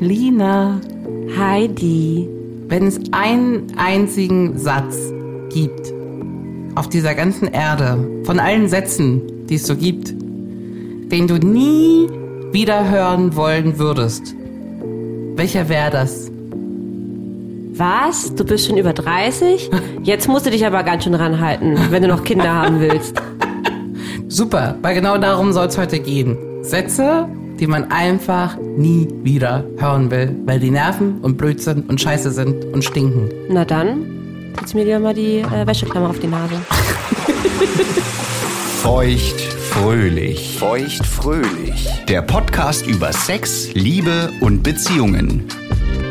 Lina, Heidi. wenn es einen einzigen Satz gibt auf dieser ganzen Erde, von allen Sätzen, die es so gibt, den du nie wieder hören wollen würdest, welcher wäre das? Was? Du bist schon über 30? Jetzt musst du dich aber ganz schön ranhalten, wenn du noch Kinder haben willst. Super, weil genau darum soll es heute gehen. Sätze, die man einfach nie wieder hören will, weil die nerven und blöd sind und scheiße sind und stinken. Na dann, setz mir dir mal die äh, Wäscheklammer auf die Nase. Feucht fröhlich. Feucht fröhlich. Der Podcast über Sex, Liebe und Beziehungen.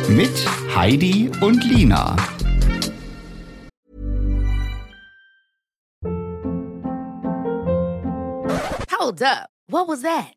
Mit Heidi und Lina. Hold up. What was that?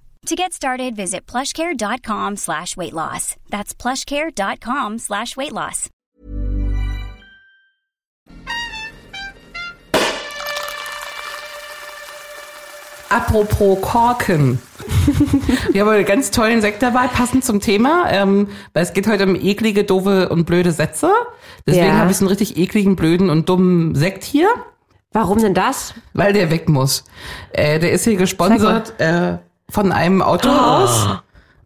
To get started, visit plushcare.com slash weight loss. That's plushcare.com slash weight loss. Apropos Korken. Wir haben einen ganz tollen Sekt dabei, passend zum Thema, ähm, weil es geht heute um eklige, doofe und blöde Sätze. Deswegen Ja. habe ich so einen richtig ekligen, blöden und dummen Sekt hier, Warum denn das? weil der weg muss. Äh, der ist hier gesponsert äh, von einem Autohaus.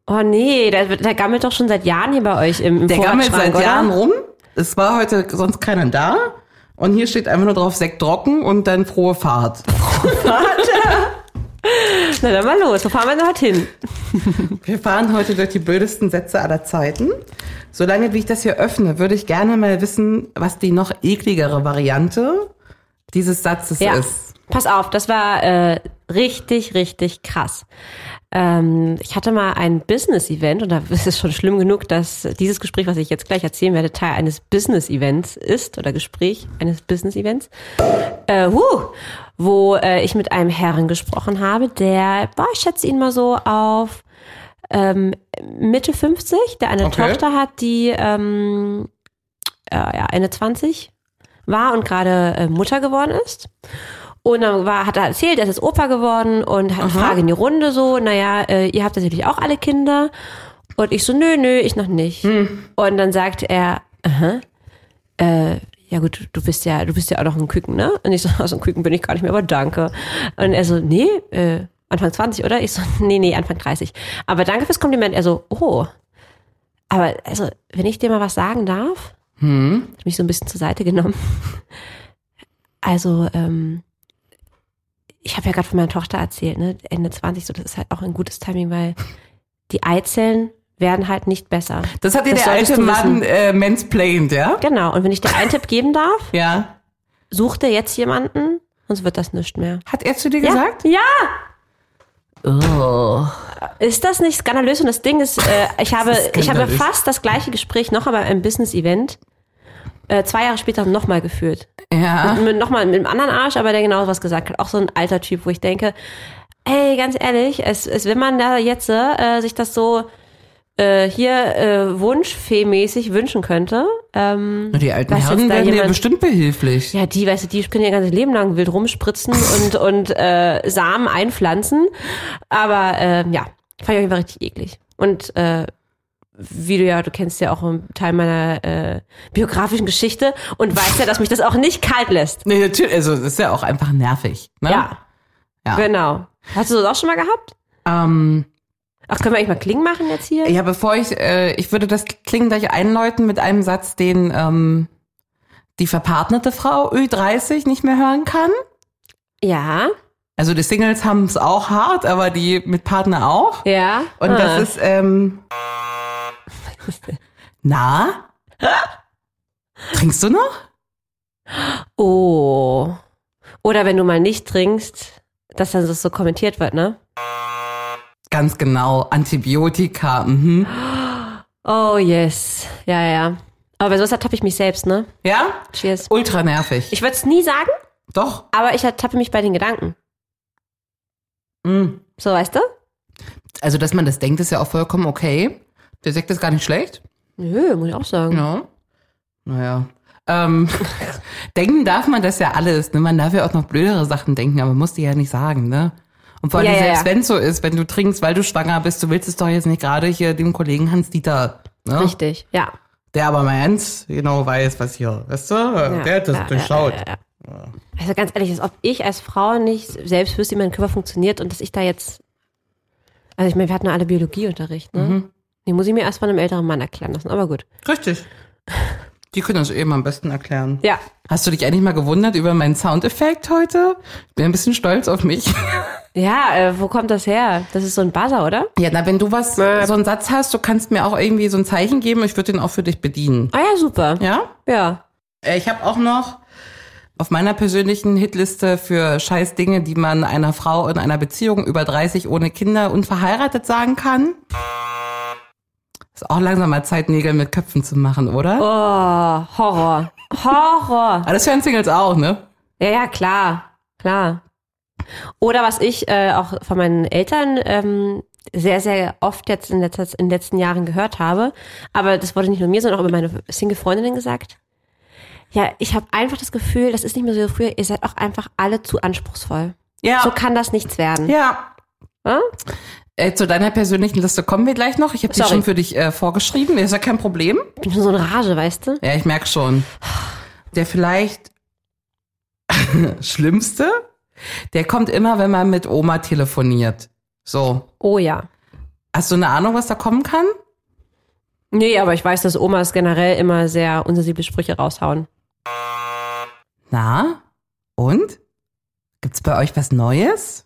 Oh nee, der, der gammelt doch schon seit Jahren hier bei euch im, im Der gammelt seit oder? Jahren rum. Es war heute sonst keiner da. Und hier steht einfach nur drauf Sekt trocken und dann frohe Fahrt. Na dann mal los, wo fahren wir denn heute hin? Wir fahren heute durch die blödesten Sätze aller Zeiten. Solange wie ich das hier öffne, würde ich gerne mal wissen, was die noch ekligere Variante dieses Satzes Ja, ist. pass auf, das war äh, richtig, richtig krass. Ähm, ich hatte mal ein Business-Event und da ist es schon schlimm genug, dass dieses Gespräch, was ich jetzt gleich erzählen werde, Teil eines Business-Events ist oder Gespräch eines Business-Events, äh, huh, wo äh, ich mit einem Herrn gesprochen habe, der, boah, ich schätze ihn mal so auf ähm, Mitte 50, der eine Okay. Tochter hat, die ähm, äh, ja, Ende 20 war und gerade äh, Mutter geworden ist. Und dann war, hat er erzählt, er ist Opa geworden und hat eine Frage in die Runde so, naja, äh, ihr habt natürlich auch alle Kinder. Und ich so, nö, nö, ich noch nicht. Und dann sagt er, aha, äh, ja gut, du bist ja, du bist ja auch noch ein Küken, ne? Und ich so, aus dem Küken bin ich gar nicht mehr, aber danke. Und er so, nee, äh, Anfang 20, oder? Ich so, nee, nee, Anfang 30. Aber danke fürs Kompliment. Er so, oh. Aber also, wenn ich dir mal was sagen darf, hm. hab mich so ein bisschen zur Seite genommen. Also, ähm, ich habe ja gerade von meiner Tochter erzählt, ne? Ende 20, so das ist halt auch ein gutes Timing, weil die Eizellen werden halt nicht besser. Das hat dir Das der alte Mann äh, mansplained, ja? Genau. Und wenn ich dir einen Tipp geben darf, Ja. such dir jetzt jemanden, sonst wird das nicht mehr. Hat er zu dir Ja. gesagt? Ja. Oh. Ist das nicht skandalös? Und das Ding ist, äh, ich habe, ich habe fast das gleiche Gespräch noch einmal im Business-Event äh, zwei Jahre später nochmal geführt. Ja. Mit, nochmal mit einem anderen Arsch, aber der genau was gesagt hat. Auch so ein alter Typ, wo ich denke, ey, ganz ehrlich, es, es, wenn man da jetzt äh, sich das so äh, hier äh, wunschfee-mäßig wünschen könnte. Ähm, Na, Die alten Herren werden dir jemand- bestimmt behilflich. Ja, die, weißt du, die können ihr ganzes Leben lang wild rumspritzen und, und äh, Samen einpflanzen. Aber ähm, ja, fand ich auf jeden Fall richtig eklig. Und äh, wie du ja, du kennst ja auch einen Teil meiner äh, biografischen Geschichte und weißt ja, dass mich das auch nicht kalt lässt. Nee, natürlich, also das ist ja auch einfach nervig. Ne? Ja, Ja. genau. Hast du das auch schon mal gehabt? Ähm, Ach, können wir eigentlich mal Klingen machen jetzt hier? ja, bevor ich, äh, ich würde das Klingen gleich einläuten mit einem Satz, den ähm, die verpartnerte Frau Ü30 nicht mehr hören kann. Ja, Also die Singles haben es auch hart, aber die mit Partner auch. ja. Und Ah. das ist, ähm, na? Trinkst du noch? Oh. Oder wenn du mal nicht trinkst, dass dann das so kommentiert wird, ne? Ganz genau, Antibiotika, mhm. Oh yes. Ja, ja. Aber bei sowas ertappe ich mich selbst, ne? Ja? Cheers. Ultra nervig. Ich würde es nie sagen, Doch. aber ich ertappe mich bei den Gedanken. Mhm. So, weißt du? Also, dass man das denkt, ist ja auch vollkommen okay. Der Sekt ist gar nicht schlecht. Nö, muss ich auch sagen. Ja. Naja. Ähm, denken darf man das ja alles. Ne? Man darf ja auch noch blödere Sachen denken, aber man muss die ja nicht sagen, ne? Und vor allem, Ja, selbst ja. wenn es so ist, wenn du trinkst, weil du schwanger bist, du willst es doch jetzt nicht gerade hier dem Kollegen Hans-Dieter, ne? Richtig, ja. Der aber meint, genau weiß, was hier, weißt du? ja der hat das ja, durchschaut. Also ganz ehrlich, als ob ich als Frau nicht selbst wüsste, wie mein Körper funktioniert und dass ich da jetzt. Also ich meine, wir hatten alle Biologieunterricht, ne? Mhm. Die muss ich mir erst von einem älteren Mann erklären lassen, aber gut. Richtig. Die können das eben am besten erklären. Ja. Hast du dich eigentlich mal gewundert über meinen Soundeffekt heute? Ich bin ein bisschen stolz auf mich. Ja, äh, wo kommt das her? Das ist so ein Buzzer, oder? Ja, na, wenn du was, Mäh. so einen Satz hast, du kannst mir auch irgendwie so ein Zeichen geben, ich würde den auch für dich bedienen. Ah ja, super. Ja? Ja. Äh, Ich habe auch noch auf meiner persönlichen Hitliste für scheiß Dinge, die man einer Frau in einer Beziehung über 30 ohne Kinder unverheiratet sagen kann. Ist auch langsam mal Zeit, Nägel mit Köpfen zu machen, oder? Oh, Horror. Horror. Aber das hören Singles auch, ne? Ja, ja, klar. Klar. Oder was ich äh, auch von meinen Eltern ähm, sehr, sehr oft jetzt in, letzter, in den letzten Jahren gehört habe, aber das wurde nicht nur mir, sondern auch über meine Single-Freundinnen gesagt. Ja, ich habe einfach das Gefühl, das ist nicht mehr so wie früher, ihr seid auch einfach alle zu anspruchsvoll. Ja. So kann das nichts werden. Ja. Hm? Äh, zu deiner persönlichen Liste kommen wir gleich noch. Ich habe die schon für dich äh, vorgeschrieben. Ist ja kein Problem. Ich bin schon so in Rage, weißt du? Ja, ich merk schon. Der vielleicht schlimmste, der kommt immer, wenn man mit Oma telefoniert. So. Oh ja. Hast du eine Ahnung, was da kommen kann? Nee, aber ich weiß, dass Omas generell immer sehr unsensible Sprüche raushauen. Na? Und? Gibt's bei euch was Neues?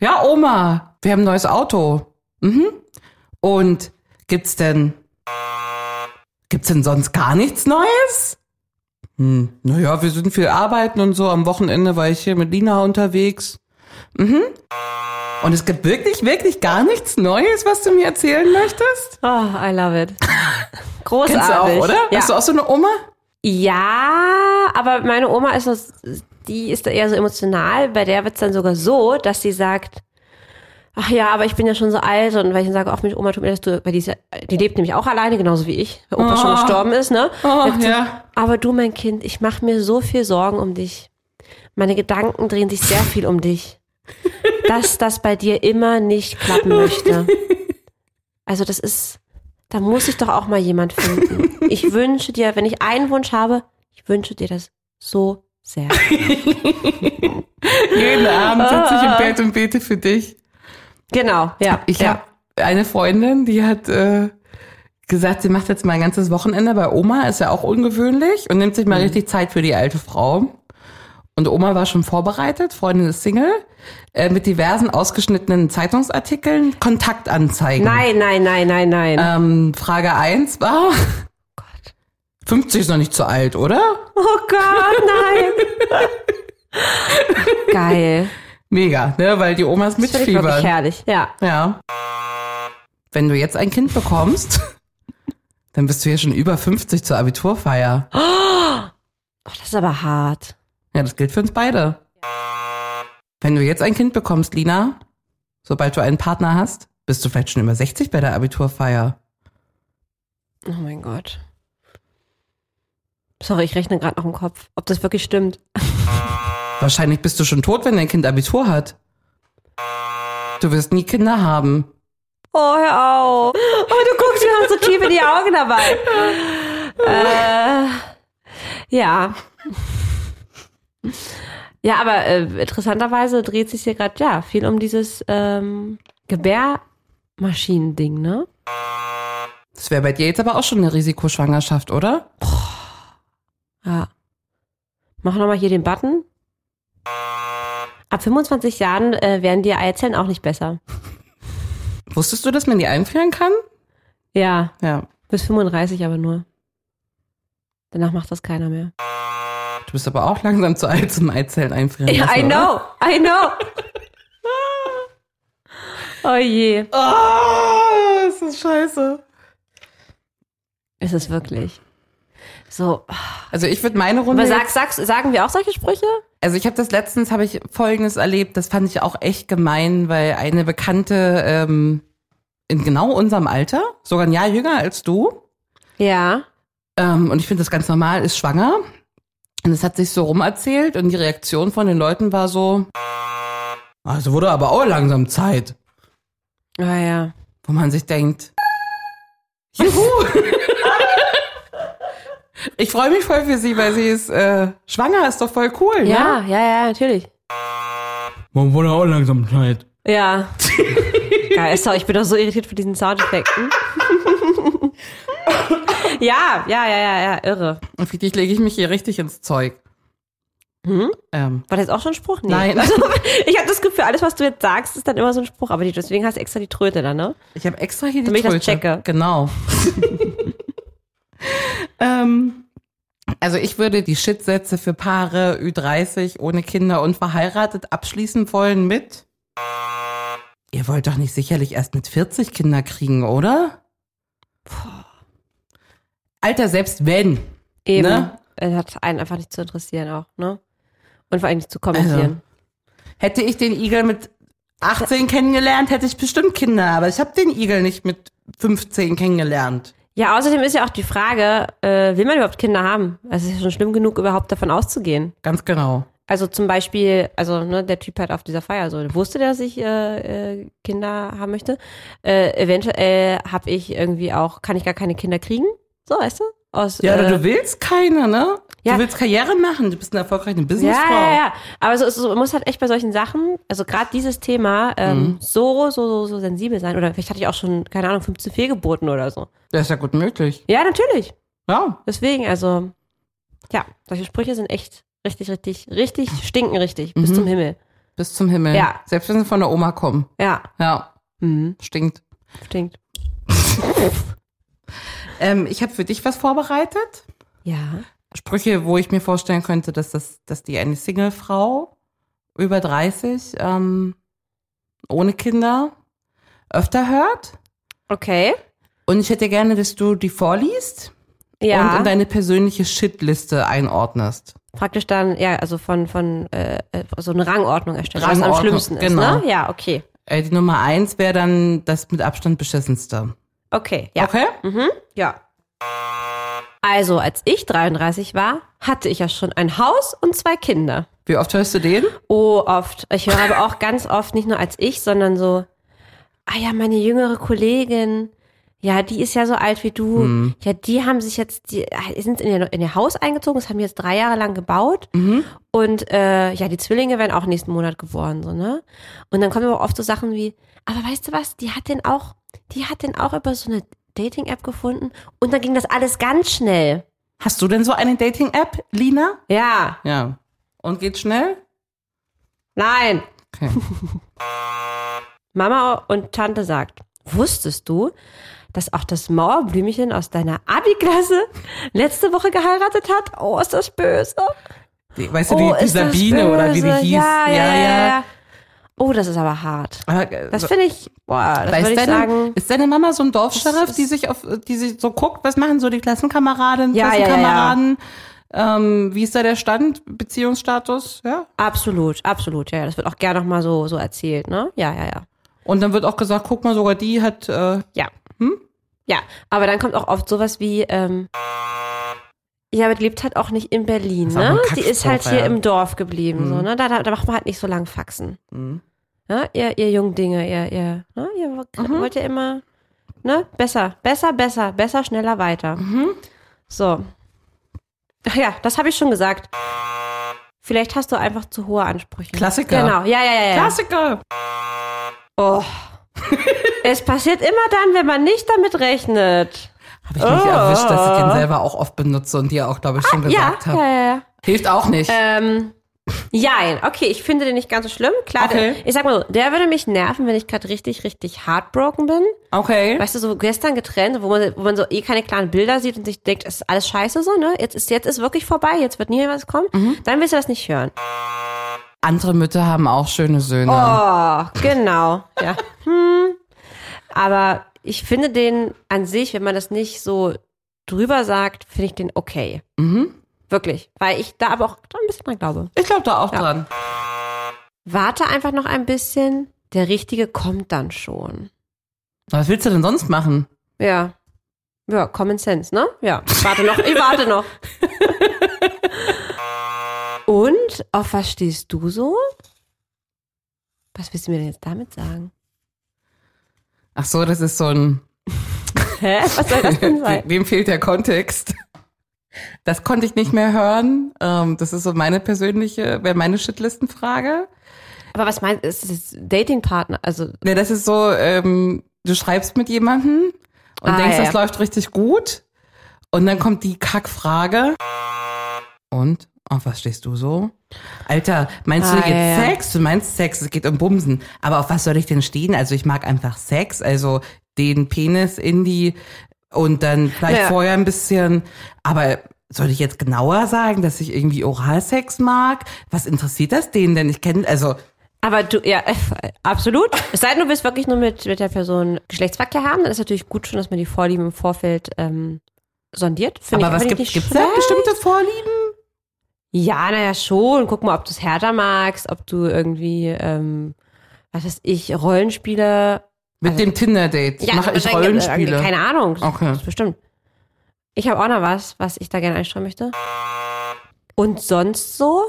Ja, Oma, wir haben ein neues Auto. Mhm. Und gibt's denn gibt's denn sonst gar nichts Neues? Hm, naja, wir sind viel arbeiten und so. Am Wochenende war ich hier mit Lina unterwegs. Mhm. Und es gibt wirklich, wirklich gar nichts Neues, was du mir erzählen möchtest? Oh, I love it. Großartig. Kennst du auch, oder? Ja. Hast du auch so eine Oma? Ja, aber meine Oma ist das, die ist da eher so emotional. Bei der wird's dann sogar so, dass sie sagt, ach ja, aber ich bin ja schon so alt und weil ich dann sage, ach Mensch, Oma, tut mir das, du, weil die, ist ja, die lebt nämlich auch alleine, genauso wie ich, weil Opa schon gestorben ist, ne? Oh, ja. Aber du, mein Kind, ich mache mir so viel Sorgen um dich. Meine Gedanken drehen sich sehr viel um dich. Dass das bei dir immer nicht klappen möchte. Also das ist, da muss ich doch auch mal jemand finden. Ich wünsche dir, wenn ich einen Wunsch habe, ich wünsche dir das so sehr. Jeden Abend sitze ich im Bett und bete für dich. Genau, ja. Ich ja. habe eine Freundin, die hat äh, gesagt, sie macht jetzt mal ein ganzes Wochenende bei Oma, ist ja auch ungewöhnlich und nimmt sich mal richtig Zeit für die alte Frau. Und Oma war schon vorbereitet, Freundin ist Single, äh, mit diversen ausgeschnittenen Zeitungsartikeln, Kontaktanzeigen. Nein, nein, nein, nein, nein. Ähm, Frage eins war, 50 ist noch nicht zu alt, oder? oh Gott, nein. Geil. Mega, ne? Weil die Omas Das finde ich wirklich mitfiebern. herrlich. Ja. Ja. Wenn du jetzt ein Kind bekommst, dann bist du ja schon über 50 zur Abiturfeier. Oh, das ist aber hart. Ja, das gilt für uns beide. Wenn du jetzt ein Kind bekommst, Lina, sobald du einen Partner hast, Bist du vielleicht schon über 60 bei der Abiturfeier? Oh mein Gott. Sorry, ich rechne gerade noch im Kopf, ob das wirklich stimmt. Wahrscheinlich bist du schon tot, wenn dein Kind Abitur hat. Du wirst nie Kinder haben. Oh, hör auf. Oh, du guckst mir noch so tief in die Augen dabei. Äh, ja. Ja, aber äh, interessanterweise dreht sich hier gerade ja viel um dieses ähm, Gebärmaschinending, ne? Das wäre bei dir jetzt aber auch schon eine Risikoschwangerschaft, oder? Ja. Mach nochmal hier den Button. Ab 25 Jahren äh, werden die Eizellen auch nicht besser. Wusstest du, dass man die einfrieren kann? Ja, Ja. bis 35 aber nur. Danach macht das keiner mehr. Du bist aber auch langsam zu alt zum Eizellen einfrieren. Ja, lassen, I oder? know, I know. Oh je. Oh, ist das scheiße. Ist es wirklich. So, Also ich würde meine Runde. aber sag, sagst, sagen wir auch solche Sprüche? Also ich habe das letztens, habe ich Folgendes erlebt, das fand ich auch echt gemein, weil eine Bekannte ähm, in genau unserem Alter, sogar ein Jahr jünger als du, Ja. ähm, und ich finde das ganz normal, ist schwanger. Und es hat sich so rumerzählt und die Reaktion von den Leuten war so, also wurde aber auch langsam Zeit, Ah ja. wo man sich denkt, juhu. ich freue mich voll für sie, weil sie ist äh, schwanger, ist doch voll cool, ne? Ja, ja, ja, natürlich. Man wurde auch langsam Zeit. Ja. Geil, sorry, ich bin doch so irritiert von diesen Soundeffekten. ja, ja, ja, ja, ja, irre. Und für dich lege ich mich hier richtig ins Zeug. Hm? Ähm, War das jetzt auch schon ein Spruch? Nee. Nein. Also, ich habe das Gefühl, alles, was du jetzt sagst, ist dann immer so ein Spruch. Aber deswegen hast du extra die Tröte dann, ne? ich habe extra hier die Damit ich das Tröte. checke. Genau. ähm, also ich würde die Shitsätze für Paare Ü30 ohne Kinder und verheiratet abschließen wollen mit Ihr wollt doch nicht sicherlich erst mit 40 Kinder kriegen, oder? Alter, selbst wenn. Eben. Ne? Es hat einen einfach nicht zu interessieren auch, ne? Und vor allem nicht zu kommentieren. Hätte ich den Igel mit 18 kennengelernt, hätte ich bestimmt Kinder, aber ich habe den Igel nicht mit 15 kennengelernt. Ja, außerdem ist ja auch die Frage, äh, will man überhaupt Kinder haben? Es ist ja schon schlimm genug, überhaupt davon auszugehen. Ganz genau. Also zum Beispiel, also ne, der Typ halt auf dieser Feier so wusste, dass ich äh, äh, Kinder haben möchte. Äh, eventuell habe ich irgendwie auch, kann ich gar keine Kinder kriegen, so weißt du? Aus, Ja, äh, du willst keine, ne? Ja. Du willst Karriere machen, du bist eine erfolgreiche ja, Businessfrau. ja, ja. Aber so, so, man muss halt echt bei solchen Sachen, also gerade dieses Thema, ähm, Mhm. so, so, so, so sensibel sein. Oder vielleicht hatte ich auch schon, keine Ahnung, 15 Fehlgeburten oder so. Das ist ja gut möglich. Ja, natürlich. Ja. Deswegen, also, ja, solche Sprüche sind echt richtig, richtig, richtig, stinken richtig, bis Mhm. zum Himmel. Bis zum Himmel. Ja. Selbst wenn sie von der Oma kommen. Ja, Ja. mhm. Stinkt. stinkt. Ähm, ich habe für dich was vorbereitet. Ja. Sprüche, wo ich mir vorstellen könnte, dass das, dass die eine Singlefrau über 30 ähm, ohne Kinder öfter hört. Okay. Und ich hätte gerne, dass du die vorliest und Ja. in deine persönliche Shitliste einordnest. Praktisch dann, ja, also von, von äh, äh, so eine Rangordnung erstellen, was am Rangordnung, schlimmsten ist, genau. ne? Ja, okay. Äh, die Nummer eins wäre dann das mit Abstand beschissenste. Okay, ja. Okay? Mhm, ja. Also, als ich 33 war, hatte ich ja schon ein Haus und zwei Kinder. Wie oft hörst du den? Oh, oft. Ich höre aber auch ganz oft, nicht nur als ich, sondern so, ah ja, meine jüngere Kollegin, ja, die ist ja so alt wie du. Hm. Ja, die haben sich jetzt, die sind in ihr, in ihr Haus eingezogen, das haben jetzt drei Jahre lang gebaut. Mhm. Und äh, ja, die Zwillinge werden auch nächsten Monat geboren, so, ne? Und dann kommen aber oft so Sachen wie, aber weißt du was, die hat den auch, die hat den auch über so eine Dating-App gefunden und dann ging das alles ganz schnell. Hast du denn so eine Dating-App, Lina? Ja, Ja. Und geht schnell? nein. Okay. Mama und Tante sagt, wusstest du, dass auch das Mauerblümchen aus deiner Abi-Klasse letzte Woche geheiratet hat? Oh, ist das böse. Die, weißt du, die, oh, die das Sabine oder wie die hieß? Ja, ja, ja. ja. Oh, das ist aber hart. Äh, Das finde ich, boah, das würde ich deine, sagen. ist deine Mama so ein Dorfscheriff, die ist- sich auf, die sich so guckt, was machen so die Klassenkameradinnen, Ja, ja, ja, ja. Klassenkameraden? Ähm, wie ist da der Stand, Beziehungsstatus? Ja. Absolut, absolut, ja. ja. Das wird auch gerne nochmal so, so erzählt, ne? Ja, ja, ja. Und dann wird auch gesagt, guck mal, sogar die hat, äh, Ja. Ja, aber dann kommt auch oft sowas wie, ähm, ja, aber die lebt halt auch nicht in Berlin, ne? Die ist halt hier ja. im Dorf geblieben, so, Mhm. ne? Da, da, da macht man halt nicht so lang Faxen. Mhm. Ja, ihr, ihr Jungdinge, ihr, ihr, ne? Ihr wollt- Mhm. wollt ja immer, ne? Besser, besser, besser, besser, schneller, weiter. Mhm. So. Ach ja, das habe ich schon gesagt. Vielleicht hast du einfach zu hohe Ansprüche. Klassiker. Genau, ja, ja, ja. ja. Klassiker. Oh. es passiert immer dann, wenn man nicht damit rechnet. Habe ich mich erwischt, dass ich den selber auch oft benutze und dir auch, glaube ich, schon Ah. Gesagt ja, habe. ja, ja. Hilft auch nicht. Ähm, jein. Okay, ich finde den nicht ganz so schlimm. Klar, Okay. der, ich sag mal so, der würde mich nerven, wenn ich gerade richtig, richtig heartbroken bin. okay. Weißt du, so gestern getrennt, wo man, wo man so eh keine klaren Bilder sieht und sich denkt, es ist alles scheiße so, ne? Jetzt ist, jetzt ist wirklich vorbei, jetzt wird nie mehr was kommen. Mhm. Dann willst du das nicht hören. Andere Mütter haben auch schöne Söhne. Oh, genau. Ja. Hm. Aber ich finde den an sich, wenn man das nicht so drüber sagt, finde ich den okay. Mhm. Wirklich. Weil ich da aber auch ein bisschen dran glaube. Ich glaube da auch dran. Warte einfach noch ein bisschen. Der Richtige kommt dann schon. Was willst du denn sonst machen? Ja. Ja, Common Sense, ne? Ja. Ich warte noch. Ich warte noch. Und auf was stehst du so? Was willst du mir denn jetzt damit sagen? Ach so, das ist so ein. Hä? Was soll das denn sein? Wem fehlt der Kontext? Das konnte ich nicht mehr hören. Ähm, das ist so meine persönliche, wäre meine Shitlistenfrage. Aber was meinst du? Ist das Datingpartner? Also, Ne, das ist so, ähm, du schreibst mit jemandem und Ah, denkst, ja, das läuft richtig gut. Und dann kommt die Kackfrage. Und? Auf was stehst du so? Alter, meinst du Ah, jetzt ja. Sex? Du meinst Sex, es geht um Bumsen. Aber auf was soll ich denn stehen? Also ich mag einfach Sex, also den Penis in die und dann vielleicht Ja. vorher ein bisschen, aber soll ich jetzt genauer sagen, dass ich irgendwie Oralsex mag? Was interessiert das denen denn? Ich kenne, also aber du, ja, absolut. Es sei denn, du willst wirklich nur mit, mit der Person Geschlechtsverkehr haben, dann ist natürlich gut schon, dass man die Vorlieben im Vorfeld ähm, sondiert. Finde aber ich, was find gibt nicht da bestimmte Vorlieben? Ja, naja, schon. Guck mal, ob du es härter magst, ob du irgendwie, ähm, was weiß ich, Rollenspiele. Mit dem Tinder-Date Ja, mache ich wahrscheinlich, äh, Rollenspiele. Keine Ahnung. Okay. Das ist bestimmt. Ich habe auch noch was, was ich da gerne einstreuen möchte. Und sonst so?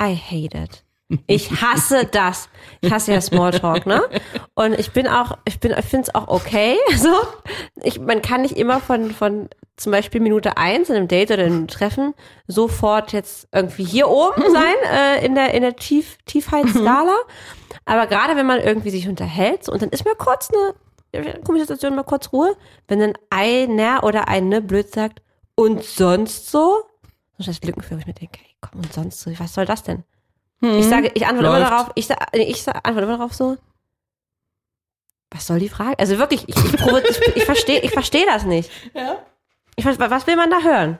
I hate it. Ich hasse das. Ich hasse ja Smalltalk, ne? Und ich bin auch, ich bin, ich finde es auch okay. So, ich, man kann nicht immer von, von zum Beispiel Minute eins in einem Date oder in einem Treffen sofort jetzt irgendwie hier oben sein äh, in der in der Tief, Tiefheitsskala. Aber gerade wenn man irgendwie sich unterhält so, und dann ist mal kurz eine komische Situation, mal kurz Ruhe, wenn dann einer oder eine blöd sagt und sonst so, und das Lückenführer, wo ich mir denke, hey, komm und sonst so, was soll das denn? Ich sage, ich antworte immer Läuft. darauf, ich, sag, nee, ich sag, antworte immer darauf so, was soll die Frage? Also wirklich, ich, ich, ich, ich verstehe ich versteh das nicht. Ich, ver- was will man da hören?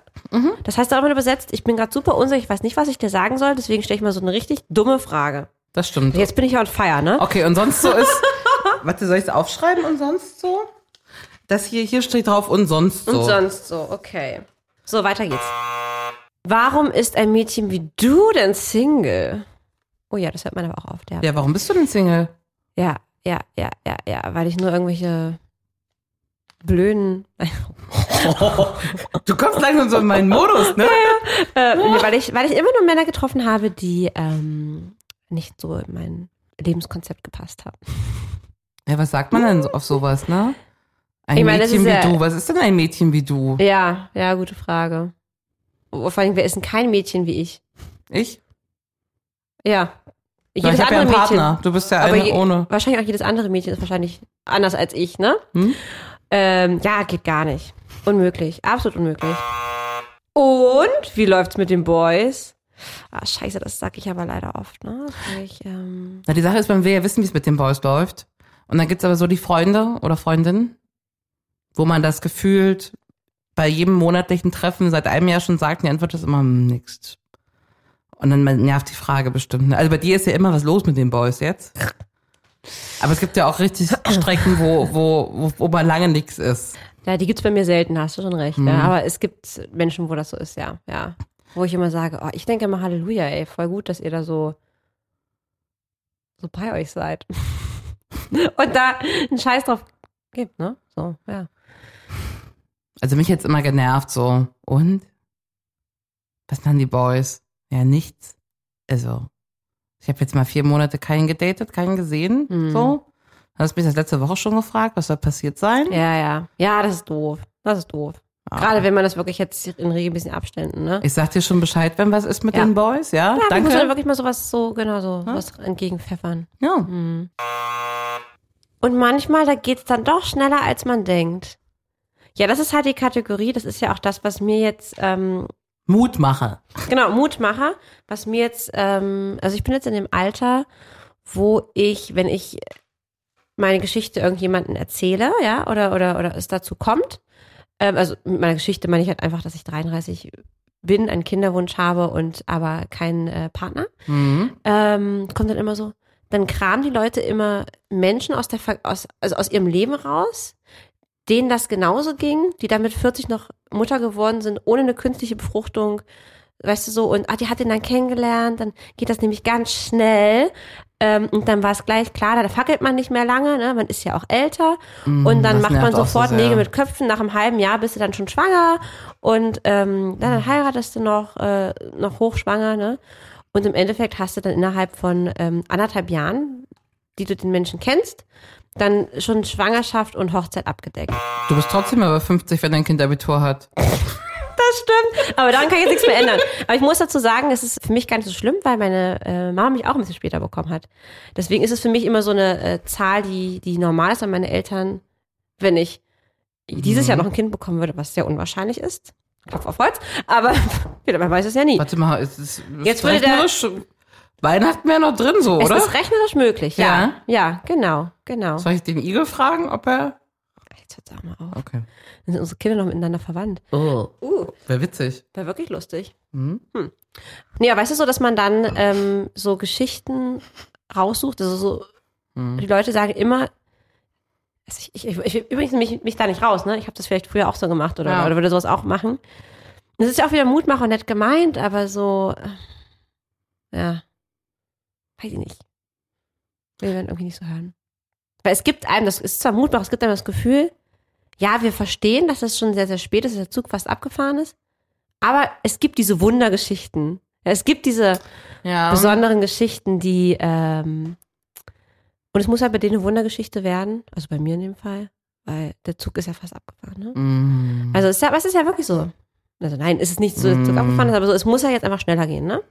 Das heißt auch immer übersetzt, ich bin gerade super unsicher, ich weiß nicht, was ich dir sagen soll, deswegen stelle ich mal so eine richtig dumme Frage. Das stimmt. Jetzt bin ich ja on fire, ne? Okay, und sonst so ist. warte, soll ich es aufschreiben und sonst so? Das hier, hier steht drauf und sonst so. Und sonst so, okay. So, weiter geht's. Warum ist ein Mädchen wie du denn Single? Oh ja, das hört man aber auch oft, ja. Ja, warum bist du denn Single? Ja, ja, ja, ja, ja, weil ich nur irgendwelche blöden, Du kommst langsam so in meinen Modus, ne? äh, nee, weil ich, weil ich immer nur Männer getroffen habe, die ähm, nicht so in mein Lebenskonzept gepasst haben. Ja, was sagt man denn so auf sowas, ne? Ein Ich meine, das Mädchen wie ja- du. Was ist denn ein Mädchen wie du? Ja, ja, gute Frage. Vor allem, wer ist denn kein Mädchen wie ich? Ich? Ja. Ja, Jedes ich habe ja einen andere Partner. Mädchen. Du bist ja Aber eine je, ohne. wahrscheinlich auch jedes andere Mädchen ist wahrscheinlich anders als ich, ne? Hm? Ähm, ja, geht gar nicht. Unmöglich. Absolut unmöglich. Und wie läuft's mit den Boys? Ah, scheiße, das sag ich aber leider oft, ne? Ich, ähm, Na, die Sache ist, man will ja wissen, wie es mit den Boys läuft. Und dann gibt's aber so die Freunde oder Freundinnen, wo man das gefühlt bei jedem monatlichen Treffen seit einem Jahr schon sagt, die Antwort ist immer hm, nix. Und dann nervt die Frage bestimmt. ne? Also bei dir ist ja immer was los mit den Boys jetzt. Aber es gibt ja auch richtig Strecken, wo, wo, wo, wo man lange nix ist. Ja, die gibt's bei mir selten, hast du schon recht. Mhm. Ja, aber es gibt Menschen, wo das so ist, ja. ja. Wo ich immer sage, oh, ich denke immer Halleluja, ey, voll gut, dass ihr da so, so bei euch seid. und da einen Scheiß drauf gibt, ne? So, ja. Also mich jetzt immer genervt so. Und? Was machen die Boys? Ja, nichts. Also, ich habe jetzt mal vier Monate keinen gedatet, keinen gesehen. Mhm. So. Du hast mich das letzte Woche schon gefragt, was soll passiert sein? Ja, ja. Ja, das ist doof. Das ist doof. Gerade wenn man das wirklich jetzt in regelmäßigen Abständen, ne? Ich sag dir schon Bescheid, wenn was ist mit Ja. den Boys, ja? Ja, man muss dann Danke. wirklich mal sowas so, genau so, was entgegenpfeffern. Ja. Und manchmal, da geht's dann doch schneller, als man denkt. Ja, das ist halt die Kategorie, das ist ja auch das, was mir jetzt, ähm, Mutmacher. genau, Mutmacher, was mir jetzt, ähm, also ich bin jetzt in dem Alter, wo ich, wenn ich meine Geschichte irgendjemanden erzähle, ja, oder, oder, oder es dazu kommt, ähm, also mit meiner Geschichte meine ich halt einfach, dass ich 33 bin, einen Kinderwunsch habe und aber keinen äh, Partner, Mhm. ähm, kommt dann immer so, dann kramen die Leute immer Menschen aus der aus, also aus ihrem Leben raus, denen das genauso ging, die dann mit 40 noch Mutter geworden sind, ohne eine künstliche Befruchtung, weißt du so, und ah, die hat ihn dann kennengelernt, dann geht das nämlich ganz schnell. Ähm, und dann war es gleich klar, da fackelt man nicht mehr lange, ne? man ist ja auch älter. und dann macht man so sofort sehr. Nägel mit Köpfen. Nach einem halben Jahr bist du dann schon schwanger und ähm, dann, dann heiratest du noch, äh, noch hochschwanger. Ne? Und im Endeffekt hast du dann innerhalb von ähm, anderthalb Jahren, die du den Menschen kennst, dann schon Schwangerschaft und Hochzeit abgedeckt. Du bist trotzdem über 50, wenn dein Kind Abitur hat. Stimmt. Aber daran kann ich jetzt nichts mehr ändern. Aber ich muss dazu sagen, es ist für mich gar nicht so schlimm, weil meine äh, Mama mich auch ein bisschen später bekommen hat. Deswegen ist es für mich immer so eine äh, Zahl, die, die normal ist, weil meine Eltern, wenn ich dieses Jahr noch ein Kind bekommen würde, was sehr unwahrscheinlich ist, Klopf auf Holz, aber ja, man weiß es ja nie. Warte mal, ist es Jetzt würde der- Weihnachten wäre noch drin so, Es oder? ist rechnerisch möglich, ja. Ja, genau, genau. Soll ich den Igel fragen, ob er. Jetzt hört's auch mal auf. Okay. Dann sind unsere Kinder noch miteinander verwandt. Oh. Uh, Wäre witzig. wäre wirklich lustig. Hm? Hm. Nee, aber weißt du so, dass man dann ähm, so Geschichten raussucht, also so, Hm. die Leute sagen immer, also ich, ich, ich, ich übrigens mich, mich da nicht raus, ne? Ich habe das vielleicht früher auch so gemacht oder, Ja. oder würde sowas auch machen. Das ist ja auch wieder Mutmacher und nett gemeint, aber so, äh, ja, weiß ich nicht. Wir werden irgendwie nicht so hören. Weil es gibt einem, das ist zwar Mutmacher, es gibt einem das Gefühl, ja, wir verstehen, dass es schon sehr, sehr spät ist, dass der Zug fast abgefahren ist, aber es gibt diese Wundergeschichten. Es gibt diese Ja. besonderen Geschichten, die, ähm, und es muss halt bei denen eine Wundergeschichte werden, also bei mir in dem Fall, weil der Zug ist ja fast abgefahren, ne? Mm. Also es ist ja, es ist ja wirklich so. Also nein, ist es nicht so, dass der Zug abgefahren ist, aber so, es muss ja jetzt einfach schneller gehen, ne?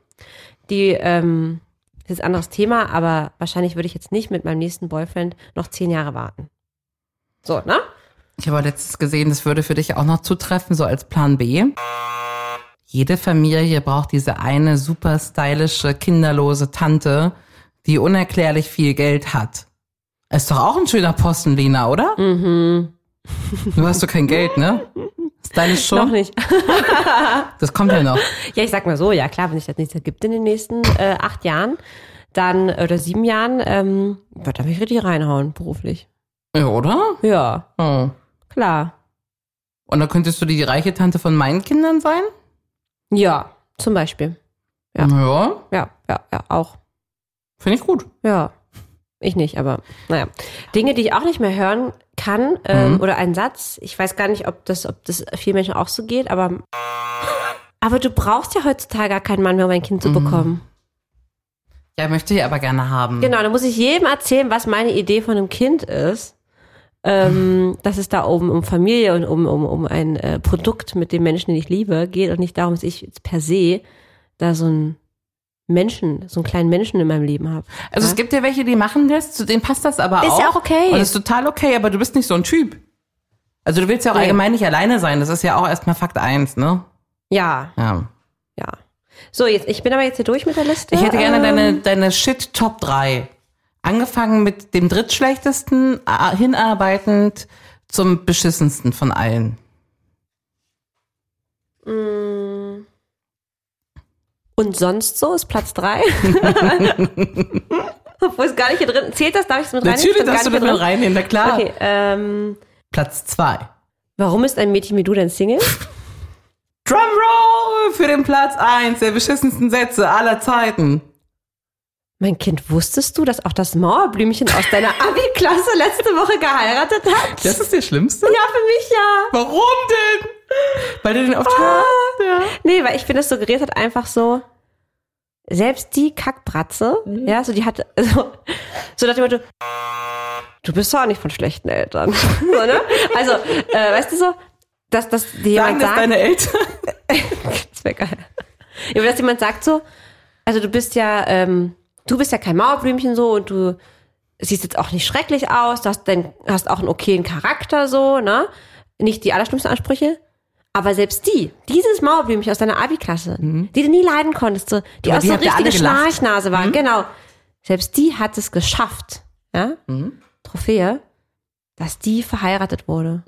Die, ähm, das ist ein anderes Thema, aber wahrscheinlich würde ich jetzt nicht mit meinem nächsten Boyfriend noch zehn Jahre warten. So, ne? Ich habe letztens gesehen, das würde für dich auch noch zutreffen, so als Plan B. Jede Familie braucht diese eine super stylische, kinderlose Tante, die unerklärlich viel Geld hat. Ist doch auch ein schöner Posten, Lena, oder? Mhm. Du hast doch kein Geld, ne? Stylisch schon? Noch nicht. Das kommt ja noch. Ja, ich sag mal so, ja klar, wenn sich das nichts ergibt in den nächsten äh, acht Jahren, dann oder sieben Jahren, ähm, wird er mich richtig reinhauen, beruflich. Ja, oder? Ja, Oh. klar. Und dann könntest du die reiche Tante von meinen Kindern sein? Ja, zum Beispiel. Ja. Ja, Ja, ja, ja, auch. finde ich gut. Ja. Ich nicht, aber naja. Dinge, die ich auch nicht mehr hören kann, ähm, Mhm. oder ein Satz, ich weiß gar nicht, ob das, ob das vielen Menschen auch so geht, aber aber du brauchst ja heutzutage gar keinen Mann mehr, um ein Kind zu bekommen. Ja, möchte ich aber gerne haben. Genau, da muss ich jedem erzählen, was meine Idee von einem Kind ist. Ähm, dass es da um, um Familie und um, um, um ein äh, Produkt mit dem Menschen, den ich liebe, geht und nicht darum, dass ich jetzt per se da so einen Menschen, so einen kleinen Menschen in meinem Leben habe. Also es gibt ja welche, die machen das, zu denen passt das aber Ist auch. ja auch okay. Und das ist total okay, aber du bist nicht so ein Typ. Also du willst ja auch Nee. allgemein nicht alleine sein. Das ist ja auch erstmal Fakt eins, ne? Ja, Ja. ja. So, jetzt, ich bin aber jetzt hier durch mit der Liste. Ich hätte gerne Ähm, deine, deine Shit Top 3. Angefangen mit dem drittschlechtesten, äh, hinarbeitend zum beschissensten von allen. mm. Und sonst so ist Platz drei. Obwohl es gar nicht hier drin Zählt das? Darf ich es mit rein? Natürlich darfst du das mit reinnehmen, na klar. Okay, ähm, Platz 2. warum ist ein Mädchen wie du denn Single? Drumroll für den Platz 1 der beschissensten Sätze aller Zeiten. Mein Kind, wusstest du, dass auch das Mauerblümchen aus deiner Abi-Klasse letzte Woche geheiratet hat? Das ist der Schlimmste? ja, für mich ja. Warum denn? Weil du den oft Ah. hast? Ja. Nee, weil ich finde, es suggeriert hat einfach so, selbst die Kackbratze, Mhm. ja, so die hat, so, so nach dem Motto, du bist doch auch nicht von schlechten Eltern. so, ne? Also, äh, weißt du so, dass, dass dir jemand sagt, deine Eltern? das wäre geil. Ja, dass jemand sagt so, also du bist ja, ähm, du bist ja kein Mauerblümchen so und du siehst jetzt auch nicht schrecklich aus, du hast, dein, hast auch einen okayen Charakter so, ne? Nicht die allerschlimmsten Ansprüche. Aber selbst die, dieses Mauerblümchen aus deiner Abi-Klasse, die du nie leiden konntest, so, die Mhm. Die so alle richtige. Mhm. Schnarchnase war, genau. Selbst die hat es geschafft, ja? Mhm. Trophäe, dass die verheiratet wurde.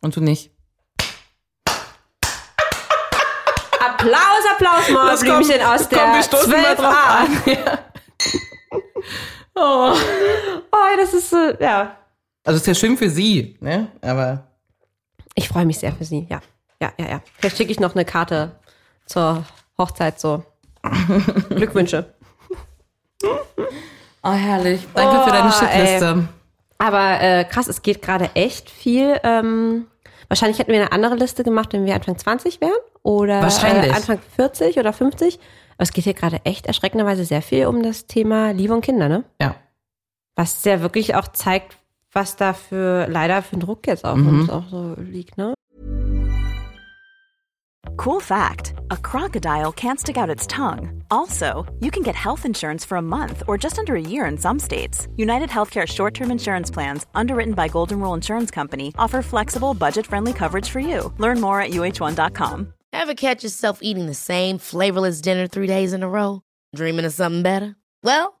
Und du nicht. Applaus, Applaus, Mauerblümchen aus komm, wir der mal 12a. drauf an. Ja. Oh. Oh, das ist so, ja. Also ist ja schön für sie, ne? Aber Ich freue mich sehr für sie, ja. Ja, ja, ja. Vielleicht schicke ich noch eine Karte zur Hochzeit, so. Glückwünsche. oh herrlich. Danke für deine Oh, Shitliste. Aber äh, krass, es geht gerade echt viel. Ähm, wahrscheinlich hätten wir eine andere Liste gemacht, wenn wir Anfang 20 wären. Oder Wahrscheinlich. Äh, Anfang 40 oder 50. Aber es geht hier gerade echt erschreckenderweise sehr viel um das Thema Liebe und Kinder, ne? Ja. Was ja wirklich auch zeigt, was da für leider für ein Druck jetzt auf Mhm. uns auch so liegt, ne? Cool fact a crocodile can't stick out its tongue. Also, you can get health insurance for a month or just under a year in some states. United Healthcare short term insurance plans, underwritten by Golden Rule Insurance Company, offer flexible, budget friendly coverage for you. Learn more at uh1.com. Ever catch yourself eating the same flavorless dinner three days in a row? Dreaming of something better? Well,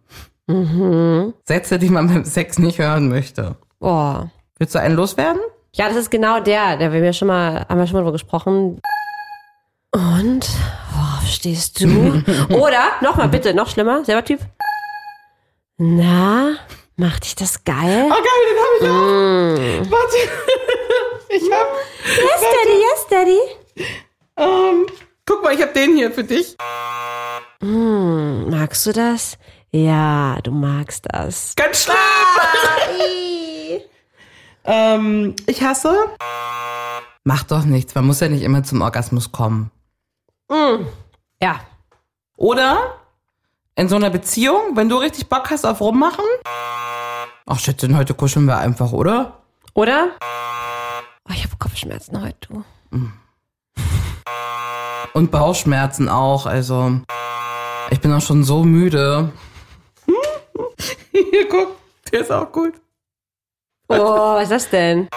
Mhm. Sätze, die man beim Sex nicht hören möchte. Boah. Willst du einen loswerden? Ja, das ist genau der, der wir schon mal, haben wir schon mal drüber gesprochen. Und worauf stehst du? Oder, nochmal bitte, noch schlimmer, selber Typ. Na, macht dich das geil? Oh geil, den habe ich auch. Warte. ich hab. Yes, Daddy, yes, Daddy. Ähm, guck mal, ich habe den hier für dich. Magst du das? Ja, du magst das. Ganz schlimm. ähm, ich hasse. Mach doch nichts, man muss ja nicht immer zum Orgasmus kommen. Ja. Oder in so einer Beziehung, wenn du richtig Bock hast auf Rummachen. Ach, Schätzchen, heute kuscheln wir einfach, oder? Oder? Oh, ich habe Kopfschmerzen heute, du. Und Bauchschmerzen auch, also. Ich bin auch schon so müde. Hier, guck, der ist auch gut. Oh, was ist das denn?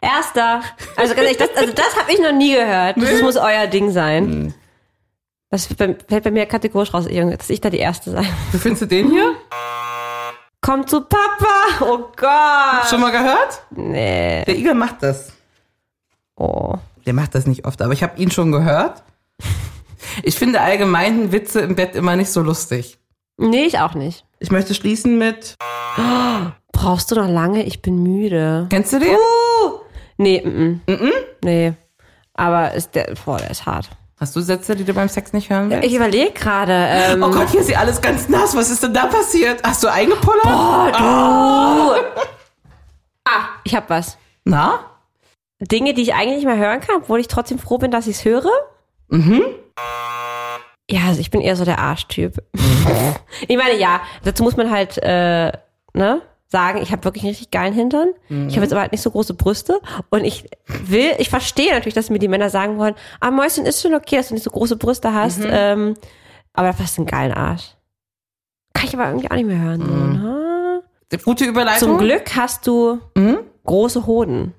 Erster. Also ganz ehrlich, das, also das habe ich noch nie gehört. Das muss euer Ding sein. Das fällt bei- mir kategorisch raus, dass ich da die Erste sein. Wie findest du den hier? Komm zu Papa! Oh Gott! Schon mal gehört? Nee. Der Igor macht das. Oh. Der macht das nicht oft, aber ich habe ihn schon gehört. Ich finde allgemein Witze im Bett immer nicht so lustig. Nee, ich auch nicht. Ich möchte schließen mit. Brauchst du noch lange? Ich bin müde. Kennst du den? Nee, mm, mm. Nee. Aber ist der, boah, der ist hart. Hast du Sätze, die du beim Sex nicht hören willst? Ich überlege gerade. Ähm, oh Gott, hier ist hier alles ganz nass. Was ist denn da passiert? Hast du eingepullert? ah, ich hab was. Na? Dinge, die ich eigentlich nicht mehr hören kann, obwohl ich trotzdem froh bin, dass ich es höre. Mhm. Ja, also ich bin eher so der Arschtyp. ich meine, ja, dazu muss man halt, äh, ne, sagen, ich habe wirklich einen richtig geilen Hintern. Ich habe jetzt aber halt nicht so große Brüste. Und ich will, ich verstehe natürlich, dass mir die Männer sagen wollen, ah, Mäuschen, ist schon okay, dass du nicht so große Brüste hast. Ähm, aber du hast einen geilen Arsch. Kann ich aber irgendwie auch nicht mehr hören. So, ne? Gute Überleitung. Zum Glück hast du große Hoden.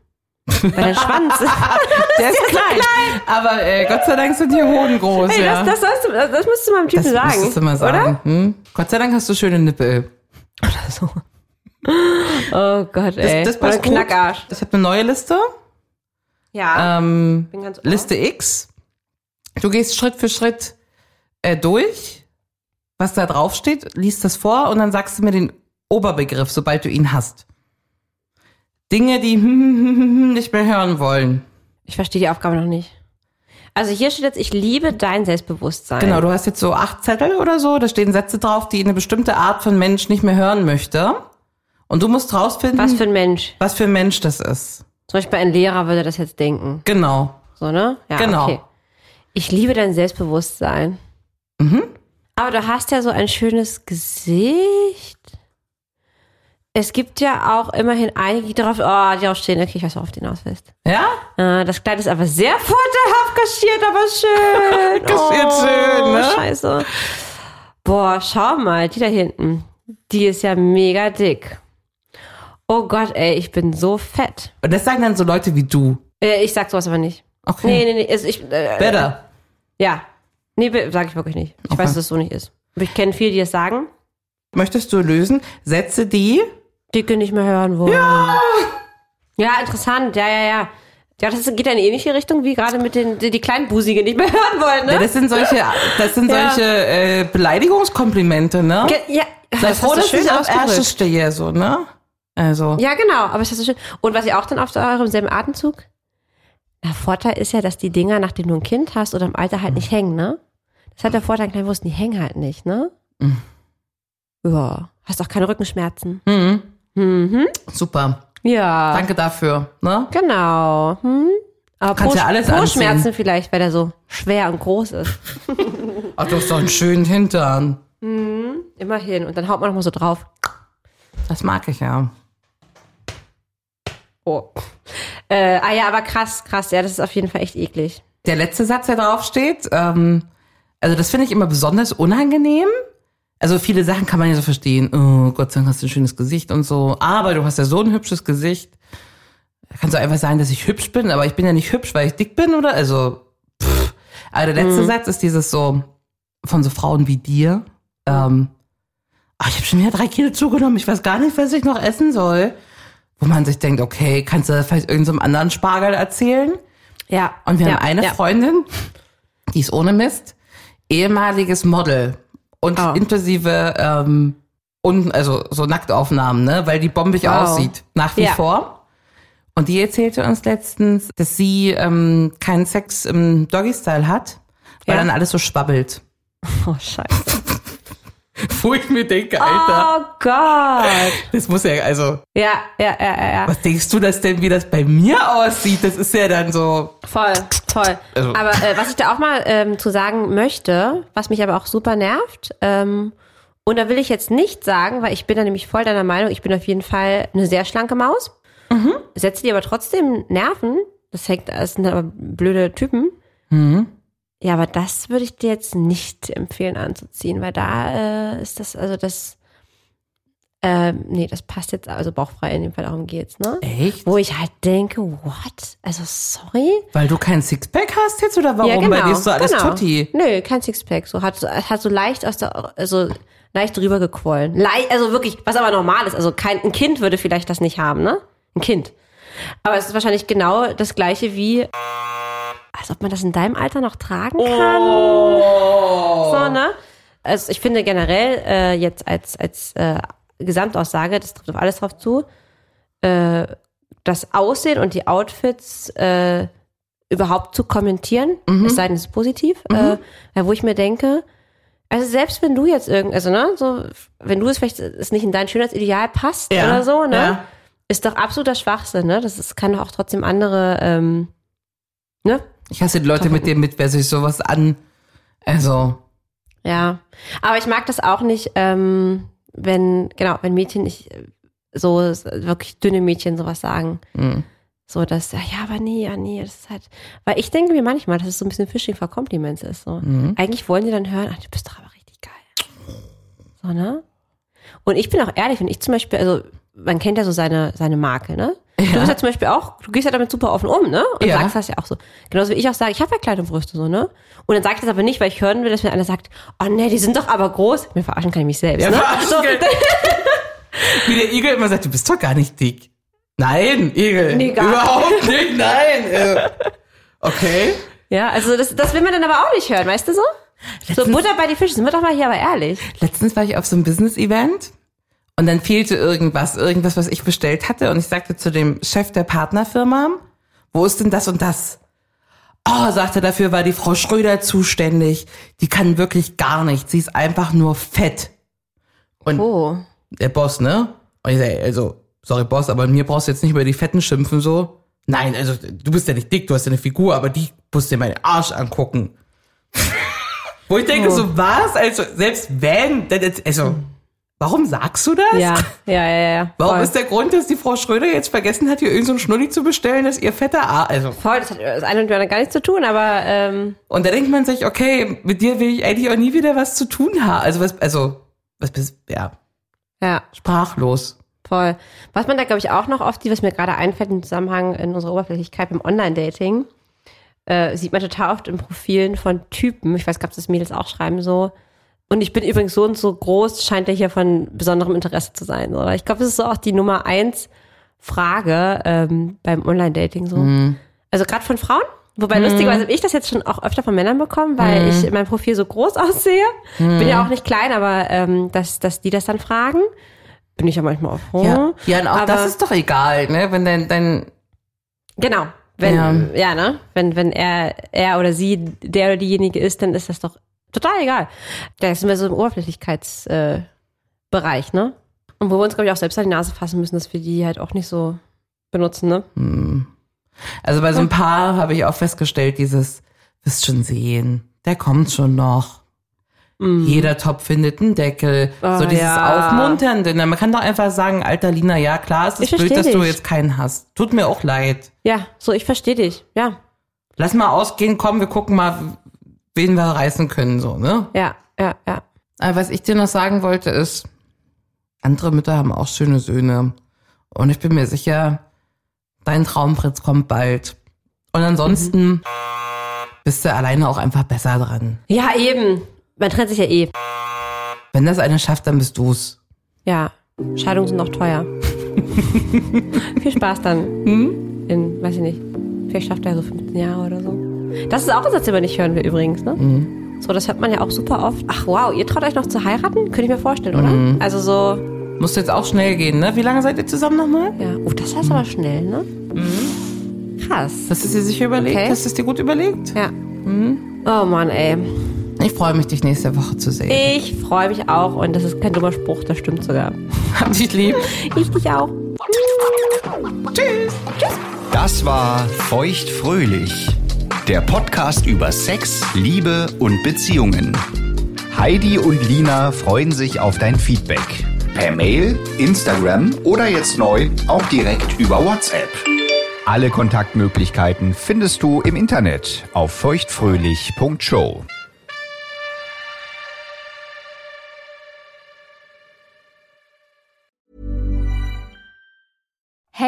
Weil dein Schwanz. Der ist klein. Aber äh, Gott sei Dank sind die Hoden groß. Hey, ja. das, das, du, das, das musst du mal dem Typen Das sagen. müsstest du mal sagen. Hm? Gott sei Dank hast du schöne Nippel. Oder? So. Oh Gott, ey. Das Oder passt ein Knackarsch. gut. Ich habe eine neue Liste. Ja. Ähm, bin ganz ohr. Liste X. Du gehst Schritt für Schritt äh, durch, was da drauf steht, liest das vor und dann sagst du mir den Oberbegriff, sobald du ihn hast. Dinge, die nicht mehr hören wollen. Ich verstehe die Aufgabe noch nicht. Also hier steht jetzt, ich liebe dein Selbstbewusstsein. Genau, du hast jetzt so acht Zettel oder so, da stehen Sätze drauf, die eine bestimmte Art von Mensch nicht mehr hören möchte. Und du musst rausfinden, Was für ein Mensch. was für ein Mensch das ist. Zum Beispiel ein Lehrer würde das jetzt denken. Genau. So, ne? Ja, Genau. okay. Ich liebe dein Selbstbewusstsein. Mhm. Aber du hast ja so ein schönes Gesicht. Es gibt ja auch immerhin einige, die darauf, oh, die drauf stehen. Okay, ich weiß, worauf du hinaus willst. Ja? Äh, das Kleid ist aber sehr vorteilhaft kaschiert, aber schön. Kaschiert oh, schön, ne? Scheiße. Boah, schau mal, die da hinten. Die ist ja mega dick. Oh Gott, ey, ich bin so fett. Und das sagen dann so Leute wie du. Äh, ich sag sowas aber nicht. Okay. Nee, nee, nee. Also ich, äh, Better. Ja. Nee, sag ich wirklich nicht. Ich Okay. weiß, dass es so nicht ist. Aber ich kenne viele, die es sagen, Möchtest du lösen? Sätze, die dicke nicht mehr hören wollen. Ja. Ja, interessant. Ja, ja, ja. Ja, das geht ja in ähnliche Richtung wie gerade mit den, die, die Kleinbusige nicht mehr hören wollen, Ja, ne? das sind solche, das sind Ja. solche äh, Beleidigungskomplimente, ne? Ge- ja, Sei das froh, dass schön ich auf. Ärsche stehe, so, ne? Also. Ja, genau. Aber das hast du schön. Und was ihr auch dann auf eurem selben Atemzug? Der Vorteil ist ja, dass die Dinger, nachdem du ein Kind hast oder im Alter halt nicht hängen, ne? Das hat der Vorteil, klein Wurst, die hängen halt nicht, ne? Mhm. Ja. Hast auch keine Rückenschmerzen. Mhm. Mhm. Super. Ja. Danke dafür, ne? Genau. Hm? Aber Kannst Po- ja alles Po-Schmerzen anziehen. vielleicht, weil der so schwer und groß ist. Ach, du hast doch einen schönen Hintern. Immerhin. Und dann haut man noch mal so drauf. Das mag ich ja. Oh. Äh, ah ja, aber krass, krass. Ja, das ist auf jeden Fall echt eklig. Der letzte Satz, der drauf steht, ähm, also das finde ich immer besonders unangenehm. Also viele Sachen kann man ja so verstehen. Oh, Gott sei Dank hast du ein schönes Gesicht und so. Aber du hast ja so ein hübsches Gesicht. Kannst du einfach sagen, dass ich hübsch bin, aber ich bin ja nicht hübsch, weil ich dick bin, oder? Also, pff. Aber der letzte Satz ist dieses so, von so Frauen wie dir. Ähm, ach, ich habe schon wieder drei Kilo zugenommen, ich weiß gar nicht, was ich noch essen soll. Wo man sich denkt, okay, kannst du vielleicht irgendeinem anderen Spargel erzählen? Ja. Und wir ja, haben eine ja. Freundin, die ist ohne Mist, ehemaliges Model und Oh. inklusive ähm, und also so Nacktaufnahmen, ne, weil die bombig Wow. aussieht nach wie Ja. vor. Und die erzählte uns letztens, dass sie ähm, keinen Sex im Doggy-Style hat, weil Ja. dann alles so schwabbelt. Oh, scheiße. Wo ich mir denke, Alter, Oh Gott. das muss ja, also, Ja, ja, ja, ja, ja. was denkst du das denn, wie das bei mir aussieht? Das ist ja dann so, Voll, voll. Also- aber äh, was ich da auch mal ähm, zu sagen möchte, was mich aber auch super nervt, ähm, und da will ich jetzt nicht sagen, weil ich bin da nämlich voll deiner Meinung, ich bin auf jeden Fall eine sehr schlanke Maus. Setze die aber trotzdem Nerven. Das hängt, das sind aber blöde Typen. Ja, aber das würde ich dir jetzt nicht empfehlen anzuziehen, weil da äh, ist das, also das, äh, nee, das passt jetzt, also bauchfrei in dem Fall, darum geht's, ne? echt? Wo ich halt denke, what? Also sorry? Weil du kein Sixpack hast jetzt oder warum? Ja, genau. Bei dir ist so alles genau. tutti. Nö, kein Sixpack. So hat, hat so leicht aus der, also leicht drüber gequollen. Leicht, also wirklich, was aber normal ist. Also kein, ein Kind würde vielleicht das nicht haben, ne? Ein Kind. Aber es ist wahrscheinlich genau das gleiche wie, als ob man das in deinem Alter noch tragen kann. So, ne? Also ich finde generell äh, jetzt als, als äh, Gesamtaussage, das trifft auf alles drauf zu, äh, das Aussehen und die Outfits äh, überhaupt zu kommentieren, es sei denn, es ist positiv, äh, ja, wo ich mir denke, also selbst wenn du jetzt irgend, also ne, so, wenn du es vielleicht es nicht in dein Schönheitsideal passt Ja, oder so, ne, ja. ist doch absoluter Schwachsinn, ne? Das ist, kann doch auch trotzdem andere, ähm, ne? Ich hasse die Leute mit dem mit, wer sich sowas an. Also, Ja, aber ich mag das auch nicht, ähm, wenn, genau, wenn Mädchen nicht äh, so wirklich dünne Mädchen sowas sagen. Mhm. So, dass, ja, ja, aber nee, ja, nee, das ist halt, weil ich denke mir manchmal, dass es so ein bisschen Fishing for Compliments ist, so. Mhm. Eigentlich wollen die dann hören, ach, du bist doch aber richtig geil. So, ne? Und ich bin auch ehrlich, wenn ich zum Beispiel, also, man kennt ja so seine, seine Marke, ne? Du bist ja zum Beispiel auch, du gehst ja damit super offen um, ne? Und Ja. sagst das ja auch so. Genauso wie ich auch sage, ich habe ja kleine Brüste so, ne? Und dann sage ich das aber nicht, weil ich hören will, dass mir einer sagt, oh nee, die sind doch aber groß. Mir verarschen kann ich mich selbst, Ja, ne? verarschen So, Wie der Igel immer sagt, du bist doch gar nicht dick. Nein, Igel. Nee, gar Überhaupt nicht, nein. Äh, Okay. ja, also das, das will man dann aber auch nicht hören, weißt du so? So Letztens- Butter bei die Fische, sind wir doch mal hier aber ehrlich. Letztens war ich auf so einem Business-Event und dann fehlte irgendwas, irgendwas, was ich bestellt hatte. Und ich sagte zu dem Chef der Partnerfirma, wo ist denn das und das? Oh, sagte, dafür war die Frau Schröder zuständig. Die kann wirklich gar nichts. Sie ist einfach nur fett. Und Oh. der Boss, ne? Und ich sag, also, sorry Boss, aber mir brauchst du jetzt nicht über die Fetten schimpfen, so. Nein, also, du bist ja nicht dick, du hast ja eine Figur, aber die musst dir meinen Arsch angucken. Wo ich denke, so was? Also, selbst wenn, also, warum sagst du das? Ja, ja, ja, ja. Warum voll. ist der Grund, dass die Frau Schröder jetzt vergessen hat, hier irgendeinen so einen Schnulli zu bestellen, dass ihr fetter Arsch, also, Voll, das hat das eine mit dem anderen gar nichts zu tun, aber ähm, und da denkt man sich, okay, mit dir will ich eigentlich auch nie wieder was zu tun haben. Also, was, also, was bist, ja, ja, sprachlos. voll. Was man da, glaube ich, auch noch oft, was mir gerade einfällt im Zusammenhang in unserer Oberflächlichkeit beim Online-Dating, äh, sieht man total oft in Profilen von Typen, ich weiß nicht, ob das Mädels auch schreiben so, und ich bin übrigens so und so groß, scheint er hier von besonderem Interesse zu sein. Oder? Ich glaube, das ist so auch die Nummer eins Frage ähm, beim Online-Dating so. Also gerade von Frauen. Wobei lustigerweise habe ich das jetzt schon auch öfter von Männern bekommen, weil ich in meinem Profil so groß aussehe. Bin ja auch nicht klein, aber ähm, dass, dass die das dann fragen, bin ich ja manchmal auch froh. Ja, ja und auch aber, das ist doch egal, ne? Wenn dein, dein Genau. Wenn, Ja. ja. ne? Wenn, wenn er, er oder sie der oder diejenige ist, dann ist das doch total egal. Da sind wir so im Oberflächlichkeitsbereich, äh, ne? Und wo wir uns, glaube ich, auch selbst an die Nase fassen müssen, dass wir die halt auch nicht so benutzen, ne? Also bei so ein paar habe ich auch festgestellt, dieses, wirst schon sehen, der kommt schon noch. Jeder Topf findet einen Deckel. so. Oh, dieses ja. Aufmunternde. Man kann doch einfach sagen, alter Lina, ja klar, es ist Ich blöd, versteh dass du jetzt keinen hast. Tut mir auch leid. Ja, so, ich verstehe dich. Ja, Lass mal ausgehen, komm, wir gucken mal, wen wir reißen können, so, ne? ja, ja, ja. Aber was ich dir noch sagen wollte ist, andere Mütter haben auch schöne Söhne. Und ich bin mir sicher, dein Traumprinz kommt bald. Und ansonsten Mhm. bist du alleine auch einfach besser dran. Ja, eben. Man trennt sich ja eh. Wenn das eine schafft, dann bist du's. Ja, Scheidungen sind auch teuer. Viel Spaß dann. In, weiß ich nicht, vielleicht schafft er so 15 Jahre oder so. Das ist auch ein Satz, den man nicht hören will übrigens, ne? So, das hört man ja auch super oft. Ach wow, ihr traut euch noch zu heiraten? Könnte ich mir vorstellen, oder? Also so, Muss jetzt auch schnell gehen, ne? Wie lange seid ihr zusammen nochmal? ja. Oh, das heißt aber schnell, ne? Krass. Hast du es dir sicher überlegt? Okay. Hast du es dir gut überlegt? Ja. Oh Mann, ey. Ich freue mich, dich nächste Woche zu sehen. Ich freue mich auch und das ist kein dummer Spruch, das stimmt sogar. Hab dich lieb. Ich dich auch. Das war Feuchtfröhlich, der Podcast über Sex, Liebe und Beziehungen. Heidi und Lina freuen sich auf dein Feedback. Per Mail, Instagram oder jetzt neu auch direkt über WhatsApp. Alle Kontaktmöglichkeiten findest du im Internet auf feuchtfröhlich.show.